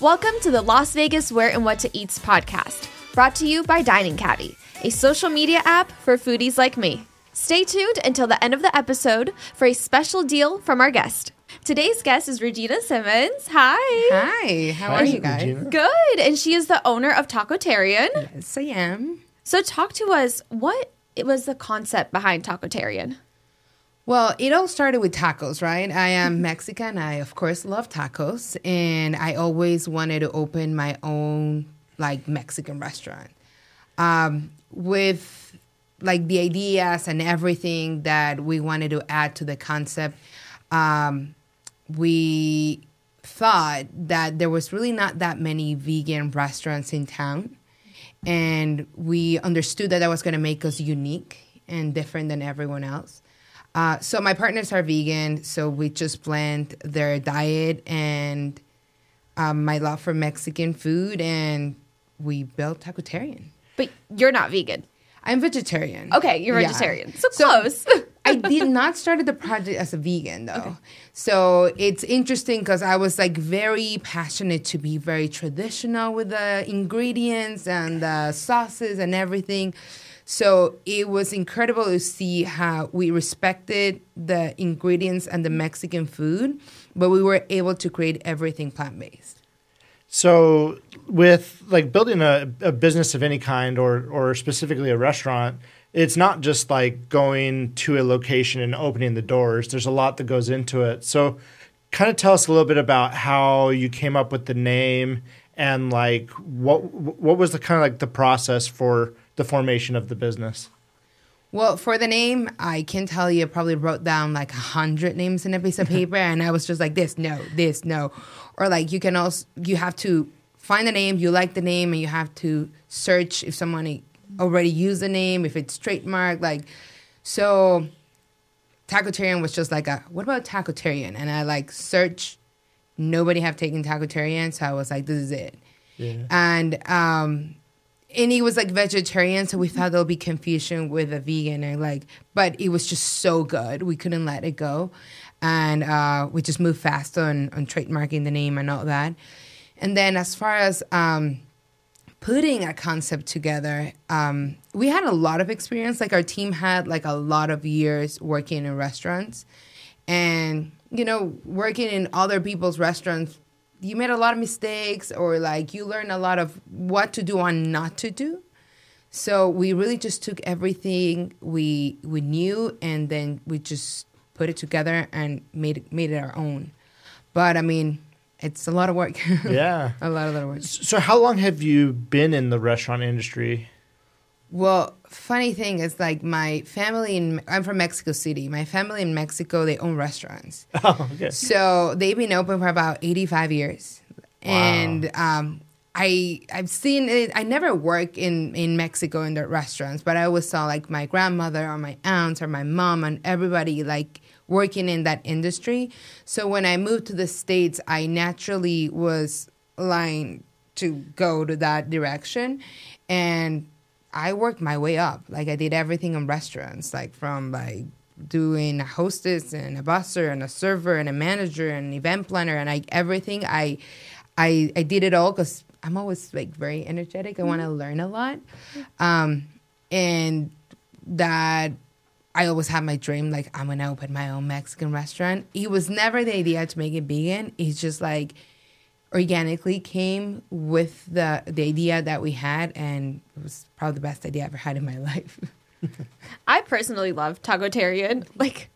Welcome to the Las Vegas Where and What to Eats podcast, brought to you by Dining Caddy, a social media app for foodies like me. Stay tuned until the end of the episode for a special deal from our guest. Today's guest is Regina Simmons. Hi. Hi, how are you guys? Regina. Good. And she is the owner of Tacotarian. Yes, I am. So talk to us. What was the concept behind Tacotarian? Well, it all started with tacos, right? I am Mexican. I, of course, love tacos. And I always wanted to open my own, like, Mexican restaurant. Um, with, like, the ideas and everything that we wanted to add to the concept, um, we thought that there was really not that many vegan restaurants in town. And we understood that that was going to make us unique and different than everyone else. Uh, so my partners are vegan, so we just blend their diet and um, my love for Mexican food, and we built Tacotarian. But you're not vegan. I'm vegetarian. Okay, you're Yeah. vegetarian. So close. I did not start the project as a vegan though. So it's interesting because I was like very passionate to be very traditional with the ingredients and the sauces and everything. So it was incredible to see how we respected the ingredients and the Mexican food, but we were able to create everything plant based. So, with like building a, a business of any kind, or or specifically a restaurant, it's not just like going to a location and opening the doors. There's a lot that goes into it. So, kind of tell us a little bit about how you came up with the name and like what what was the kind of like the process for the formation of the business. Well, for the name, I can tell you, probably wrote down like a hundred names in a piece of paper, and I was just like, this, no, this, no, or like you can also you have to find the name, you like the name, and you have to search if someone already used the name, if it's trademarked, like so. Tacotarian was just like a what about Tacotarian, and I like search. Nobody have taken Tacotarian, so I was like, this is it Yeah. and um and he was like vegetarian so we thought there'll be confusion with a vegan and like but it was just so good. We couldn't let it go. And uh we just moved fast on on trademarking the name and all that. And then as far as um putting a concept together um we had a lot of experience. Like our team had like a lot of years working in restaurants. And you know working in other people's restaurants you made a lot of mistakes or like you learn a lot of what to do and not to do so we really just took everything we we knew and then we just put it together and made it made it our own but i mean it's a lot of work Yeah. a lot, a lot of work So, how long have you been in the restaurant industry? Well, funny thing is like my family in I'm from Mexico City. My family in Mexico they own restaurants. Oh, okay. So they've been open for about 85 years. And um I I've seen it I never work in in Mexico in the restaurants, but I always saw like my grandmother or my aunts or my mom and everybody like working in that industry. So when I moved to the states, I naturally was lined to go to that direction and I worked my way up. Like I did everything in restaurants, like from like doing a hostess and a busser and a server and a manager and an event planner and like everything. I I I did it all because I'm always like very energetic. I want to learn a lot, um, and that I always had my dream like I'm gonna open my own Mexican restaurant. It was never the idea to make it vegan. It's just like organically came with the the idea that we had, and it was probably the best idea I ever had in my life. I personally love Tacotarian. Like,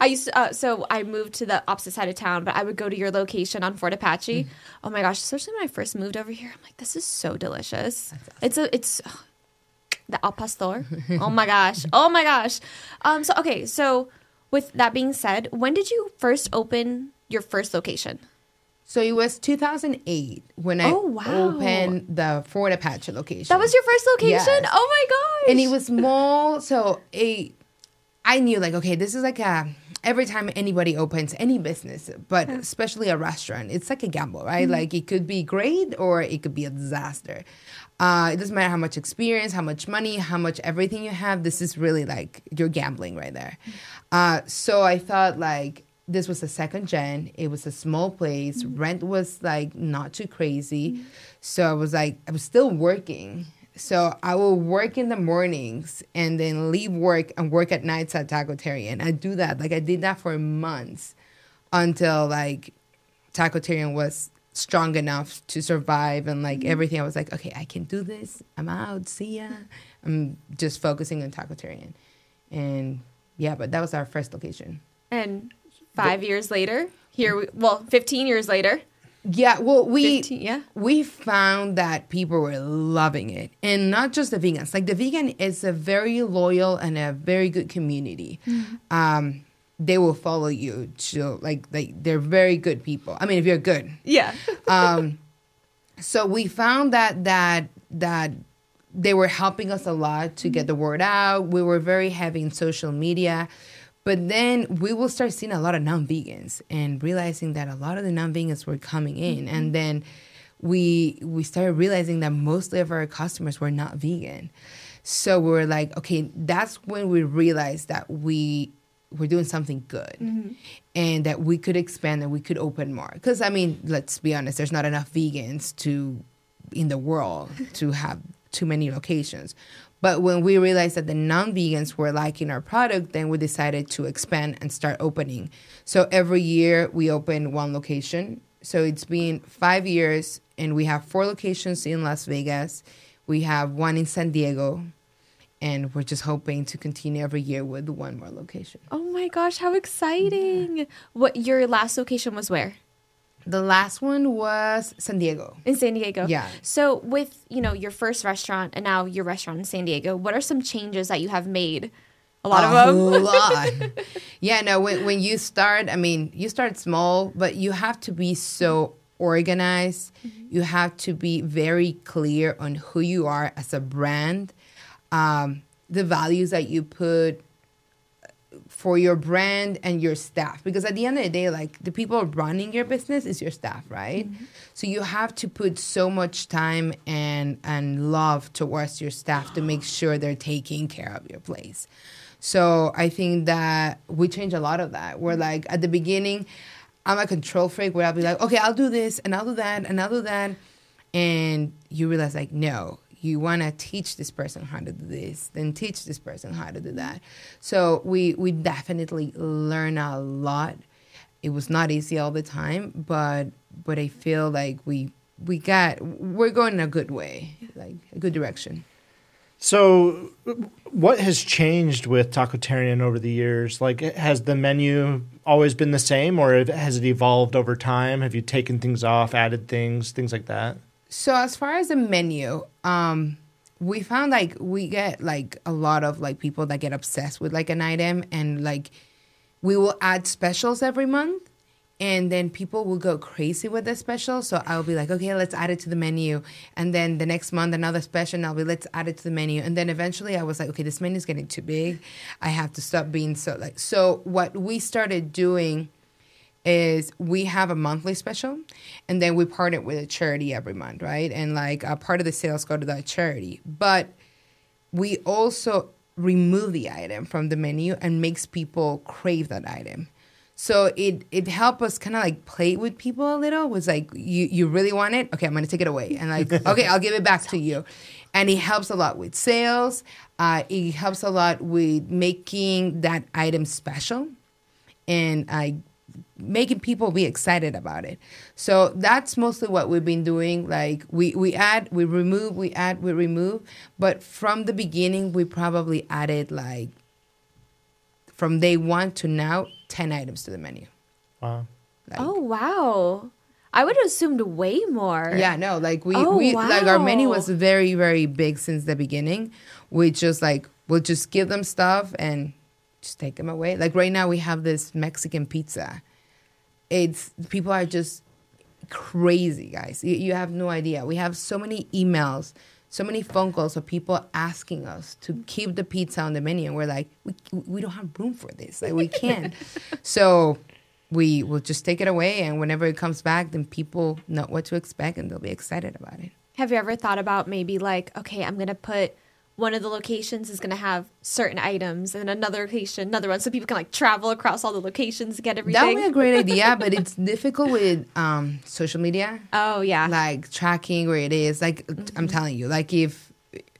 I used to, uh, so I moved to the opposite side of town, but I would go to your location on Fort Apache. Oh my gosh, especially when I first moved over here, I'm like, this is so delicious. It's a, it's ugh, the al pastor. oh my gosh, oh my gosh. Um, so okay, so with that being said, when did you first open your first location? So it was 2008 when I Oh, wow. opened the Fort Apache location. That was your first location. Yes. Oh my gosh! and it was small. So a, I knew like okay, this is like a every time anybody opens any business, but especially a restaurant, it's like a gamble, right? Like it could be great or it could be a disaster. Uh, it doesn't matter how much experience, how much money, how much everything you have. This is really like you're gambling right there. Uh, so I thought like this was a second gen. It was a small place. Mm-hmm. Rent was like not too crazy. Mm-hmm. So I was like, I was still working. So I will work in the mornings and then leave work and work at nights at Tacotarian. I do that. Like I did that for months until like Tacotarian was strong enough to survive and like mm-hmm. everything. I was like, okay, I can do this. I'm out. See ya. I'm just focusing on Tacotarian. And yeah, but that was our first location. And five years later, here we well, fifteen years later. Yeah, well, we 15, yeah. we found that people were loving it, and not just the vegans. Like the vegan is a very loyal and a very good community. Um, they will follow you to like like they're very good people. I mean, if you're good, Yeah. um, so we found that that that they were helping us a lot to get the word out. We were very heavy in social media. But then we will start seeing a lot of non-vegans and realizing that a lot of the non-vegans were coming in and mm-hmm. then we we started realizing that mostly of our customers were not vegan. So we were like, okay, that's when we realized that we were doing something good mm-hmm. and that we could expand and we could open more. Because I mean, let's be honest, there's not enough vegans to in the world to have too many locations. But when we realized that the non-vegans were liking our product, then we decided to expand and start opening. So every year we open one location. So it's been five years, and we have four locations in Las Vegas. We have one in San Diego, and we're just hoping to continue every year with one more location. Oh my gosh, how exciting! What your last location was where? The last one was San Diego. In San Diego. Yeah. So with, you know, your first restaurant and now your restaurant in San Diego, what are some changes that you have made? A lot of them. A lot. yeah, no, when, when you start, I mean, you start small, but you have to be so organized. You have to be very clear on who you are as a brand, um, the values that you put for your brand and your staff. Because at the end of the day like the people running your business is your staff right? Mm-hmm. So you have to put so much time and and love towards your staff to make sure they're taking care of your place. So i think that we change a lot of that. We're mm-hmm. like at the beginning i'm a control freak where i'll be like okay i'll do this and i'll do that and i'll do that. And you realize like no you want to teach this person how to do this then teach this person how to do that so we we definitely learn a lot it was not easy all the time but but i feel like we we got we're going in a good way like a good direction So, what has changed with Tacotarian over the years? Like, has the menu always been the same, or has it evolved over time? Have you taken things off, added things, things like that? So as far as the menu, um, we found like we get like a lot of like people that get obsessed with like an item and like we will add specials every month and then people will go crazy with the special. So I'll be like, okay, let's add it to the menu. And then the next month another special and I'll be let's add it to the menu. And then eventually I was like, okay, this menu is getting too big. I have to stop being so like so what we started doing is we have a monthly special and then we partner with a charity every month, right? And like a part of the sales go to that charity. But we also remove the item from the menu and makes people crave that item. So it it helped us kind of like play with people a little. Was like you you really want it? Okay, I'm gonna take it away, and like okay, I'll give it back to you. And it helps a lot with sales. Uh, it helps a lot with making that item special, and uh, making people be excited about it. So that's mostly what we've been doing. Like we we add, we remove, we add, we remove. But from the beginning, we probably added like from day one to now, ten items to the menu. Wow. Like, Oh wow. I would have assumed way more. Yeah, no, like we, Oh, we like our menu was very, very big since the beginning. We just like we'll just give them stuff and just take them away. Like right now we have this Mexican pizza. It's people are just crazy, guys. You, you have no idea. We have so many emails, so many phone calls of people asking us to keep the pizza on the menu, and we're like, we we don't have room for this. Like we can't. so we will just take it away, and whenever it comes back, then people know what to expect, and they'll be excited about it. Have you ever thought about maybe like, okay, I'm gonna put one of the locations is going to have certain items and another location another one so people can like travel across all the locations to get everything. That would be a great idea, but it's difficult with um, social media, oh yeah like tracking where it is. Like I'm telling you, like if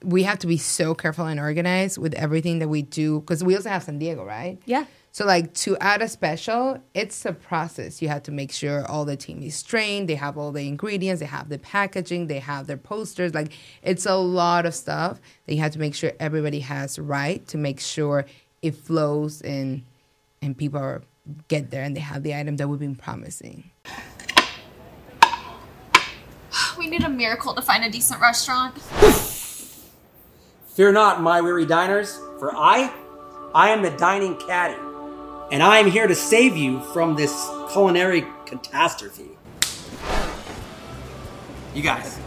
we have to be so careful and organized with everything that we do, because we also have San Diego, right? yeah So like to add a special, it's a process. You have to make sure all the team is trained, they have all the ingredients, they have the packaging, they have their posters. Like it's a lot of stuff that you have to make sure everybody has right to make sure it flows and and people are, get there and they have the item that we've been promising. we need a miracle to find a decent restaurant Fear not, my weary diners, for I, I am the dining caddy, and I am here to save you from this culinary catastrophe. You guys,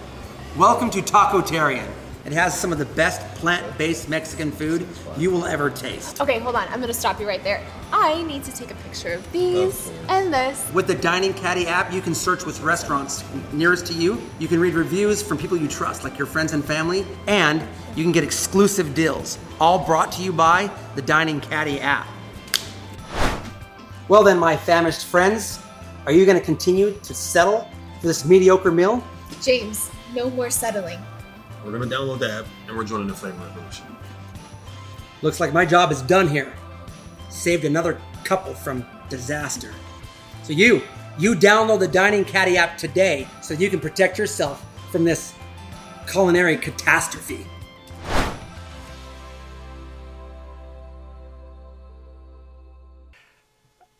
welcome to Tacotarian. It has some of the best plant-based Mexican food you will ever taste. okay hold on i'm going to stop you right there i need to take a picture of these and this With the Dining Caddy app, you can search with restaurants nearest to you. You can read reviews from people you trust, like your friends and family, and you can get exclusive deals, all brought to you by the Dining Caddy app. Well, then, my famished friends, are you going to continue to settle for this mediocre meal? james no more settling We're gonna download the app and we're joining the flavor revolution. Looks like my job is done here. Saved another couple from disaster. So you, you download the Dining Caddy app today so you can protect yourself from this culinary catastrophe.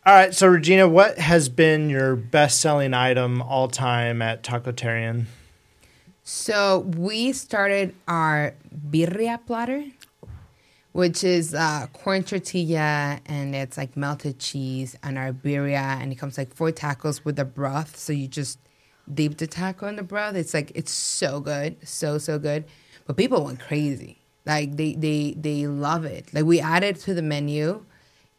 All right, so Regina, what has been your best-selling item all time at Tacotarian? So we started our birria platter, which is uh, corn tortilla and it's like melted cheese and our birria, and it comes like four tacos with the broth. So you just dip the taco in the broth. It's like it's so good, so so good. But people went crazy. Like they they they love it. Like we added to the menu.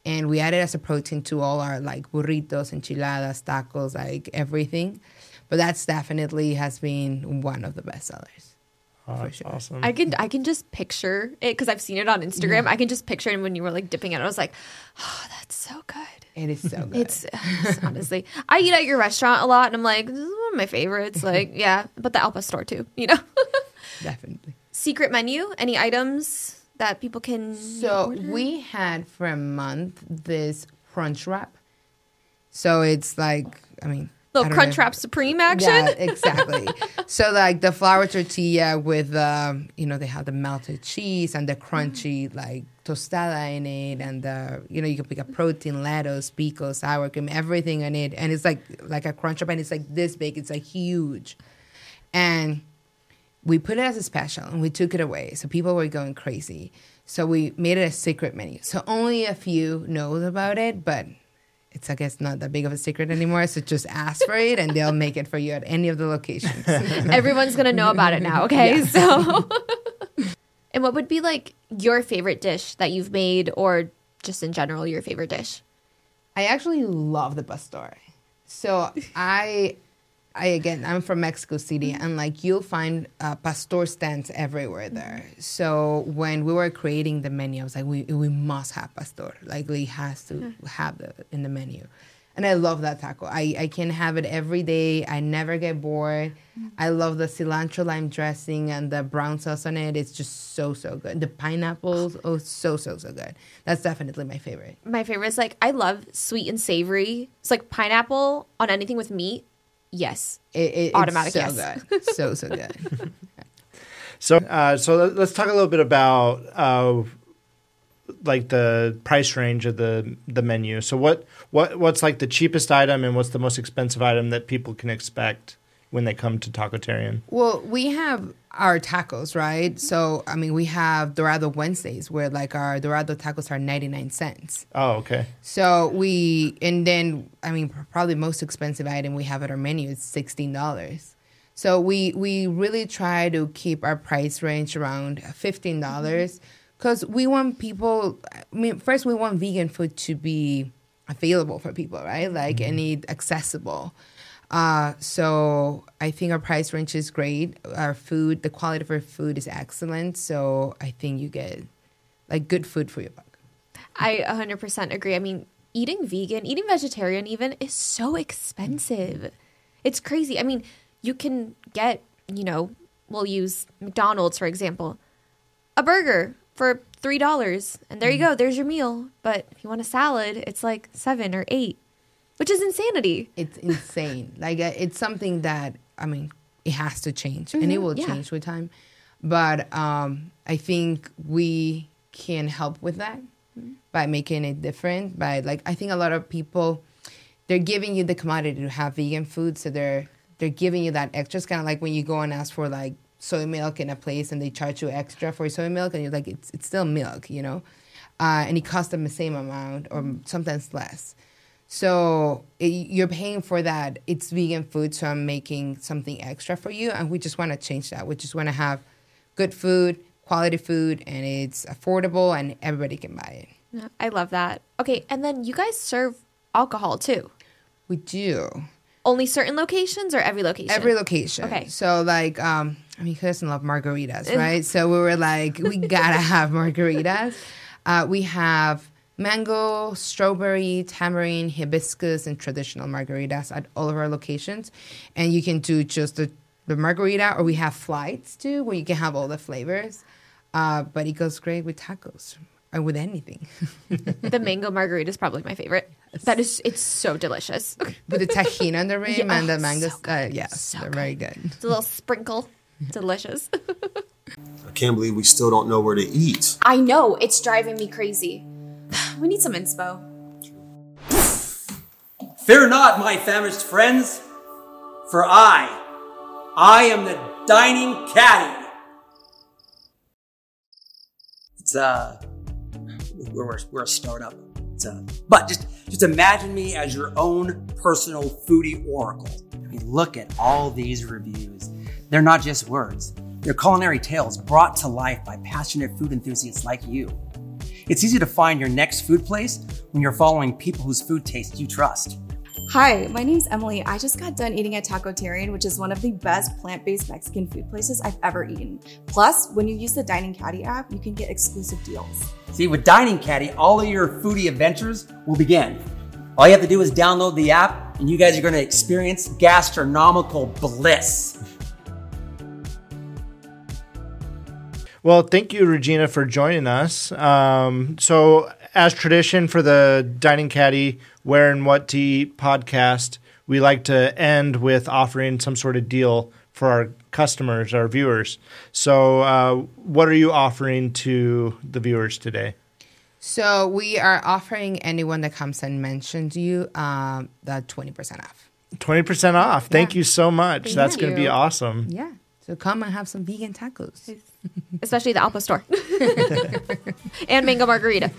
And we added as a protein to all our like burritos, enchiladas, tacos, like everything. But that's definitely has been one of the best sellers. Oh, sure. awesome. I can I can just picture it because I've seen it on Instagram. I can just picture it when you were like dipping it. I was like, oh, that's so good. It is so good. It's, it's honestly, I eat at your restaurant a lot, and I'm like, this is one of my favorites. Like, yeah, but the al pastor too. You know, definitely. secret menu. Any items that people can So order? we had for a month this crunch wrap. So it's like, I mean, little Crunch know. Wrap Supreme action. Yeah, exactly. so like the flour tortilla with um, you know, they have the melted cheese and the crunchy like tostada in it and the you know, you can pick a protein, lettuce, pico, sour cream, everything in it. And it's like like a crunch wrap and it's like this big, it's like huge. And we put it as a special and we took it away. So people were going crazy. So we made it a secret menu. So only a few knows about it, but it's I guess not that big of a secret anymore. So just ask for it and they'll make it for you at any of the locations. Everyone's gonna know about it now. Okay, so. and what would be like your favorite dish that you've made, or just in general, your favorite dish? I actually love the pastor. So I, I again, I'm from Mexico City, mm-hmm. and like you'll find uh, pastor stands everywhere mm-hmm. there. So when we were creating the menu, I was like, we we must have pastor. Like we has to mm-hmm. have the in the menu. And I love that taco. I, I can have it every day. I never get bored. I love the cilantro lime dressing and the brown sauce on it. It's just so, so good. The pineapples, oh, so, so, so good. That's definitely my favorite. My favorite is like I love sweet and savory. It's like pineapple on anything with meat. Yes, It, it, Automatic it's so yes. good. So, so good. So, uh, so let- let's talk a little bit about uh, like the price range of the the menu. So, what what what's like the cheapest item, and what's the most expensive item that people can expect when they come to Tacotarian? Well, we have our tacos, right? So, I mean, we have Dorado Wednesdays where like our Dorado tacos are 99 cents. Oh, okay. So we, and then, I mean, probably most expensive item we have at our menu is $16. So we, we really try to keep our price range around $15 mm-hmm. because we want people, I mean, first we want vegan food to be available for people, right? Like, mm-hmm. and it accessible. Uh, so I think our price range is great. Our food, the quality of our food is excellent. So I think you get like good food for your buck. I 100% agree. I mean, eating vegan, eating vegetarian even is so expensive. It's crazy. I mean, you can get, you know, we'll use McDonald's for example, a burger for $3 and there you go, there's your meal. But if you want a salad, it's like 7 or 8, which is insanity. It's insane. like uh, it's something that I mean, it has to change, and it will yeah. change with time. But um, I think we can help with that by making it different. By like, I think a lot of people they're giving you the commodity to have vegan food, so they're they're giving you that extra. It's kind of like when you go and ask for like soy milk in a place and they charge you extra for soy milk, and you're like, it's it's still milk, you know, uh, and it costs them the same amount or sometimes less. So it, you're paying for that. It's vegan food, so I'm making something extra for you, and we just want to change that. We just want to have good food, quality food, and it's affordable, and everybody can buy it. I love that. Okay, and then you guys serve alcohol too. We do Only certain locations or every location? every location. Okay. So like, um, I mean, who doesn't love margaritas, right? so we were like, we gotta have margaritas. Uh, we have mango, strawberry, tamarind, hibiscus, and traditional margaritas at all of our locations. And you can do just the, the margarita, or we have flights too, where you can have all the flavors. Uh, but it goes great with tacos or with anything. the mango margarita is probably my favorite. That is, it's so delicious. with the Tajín on the rim Yeah, and the mango. so uh, yes, So they're very good. It's a little sprinkle. Delicious. I can't believe we still don't know where to eat. I know. It's driving me crazy. We need some inspo. Fear not, my famished friends, for I, I am the dining caddy. It's uh, we're we're, a startup. It's uh, but just just imagine me as your own personal foodie oracle. I mean, look at all these reviews. They're not just words. They're culinary tales brought to life by passionate food enthusiasts like you. It's easy to find your next food place when you're following people whose food taste you trust. Hi, my name's Emily. I just got done eating at Taco Tacotarian, which is one of the best plant based Mexican food places I've ever eaten. Plus, when you use the Dining Caddy app, you can get exclusive deals. See, with Dining Caddy, all of your foodie adventures will begin. All you have to do is download the app, and you guys are going to experience gastronomical bliss. Well, thank you, Regina, for joining us. Um, so, as tradition for the Dining Caddy Where and What to Eat podcast, we like to end with offering some sort of deal for our customers, our viewers. So, uh, what are you offering to the viewers today? So we are offering anyone that comes and mentions you um, the twenty percent off. 20% off. Thank Yeah. you so much. Thank That's going to be awesome. Yeah. So come and have some vegan tacos. Especially the al pastor. and mango margarita.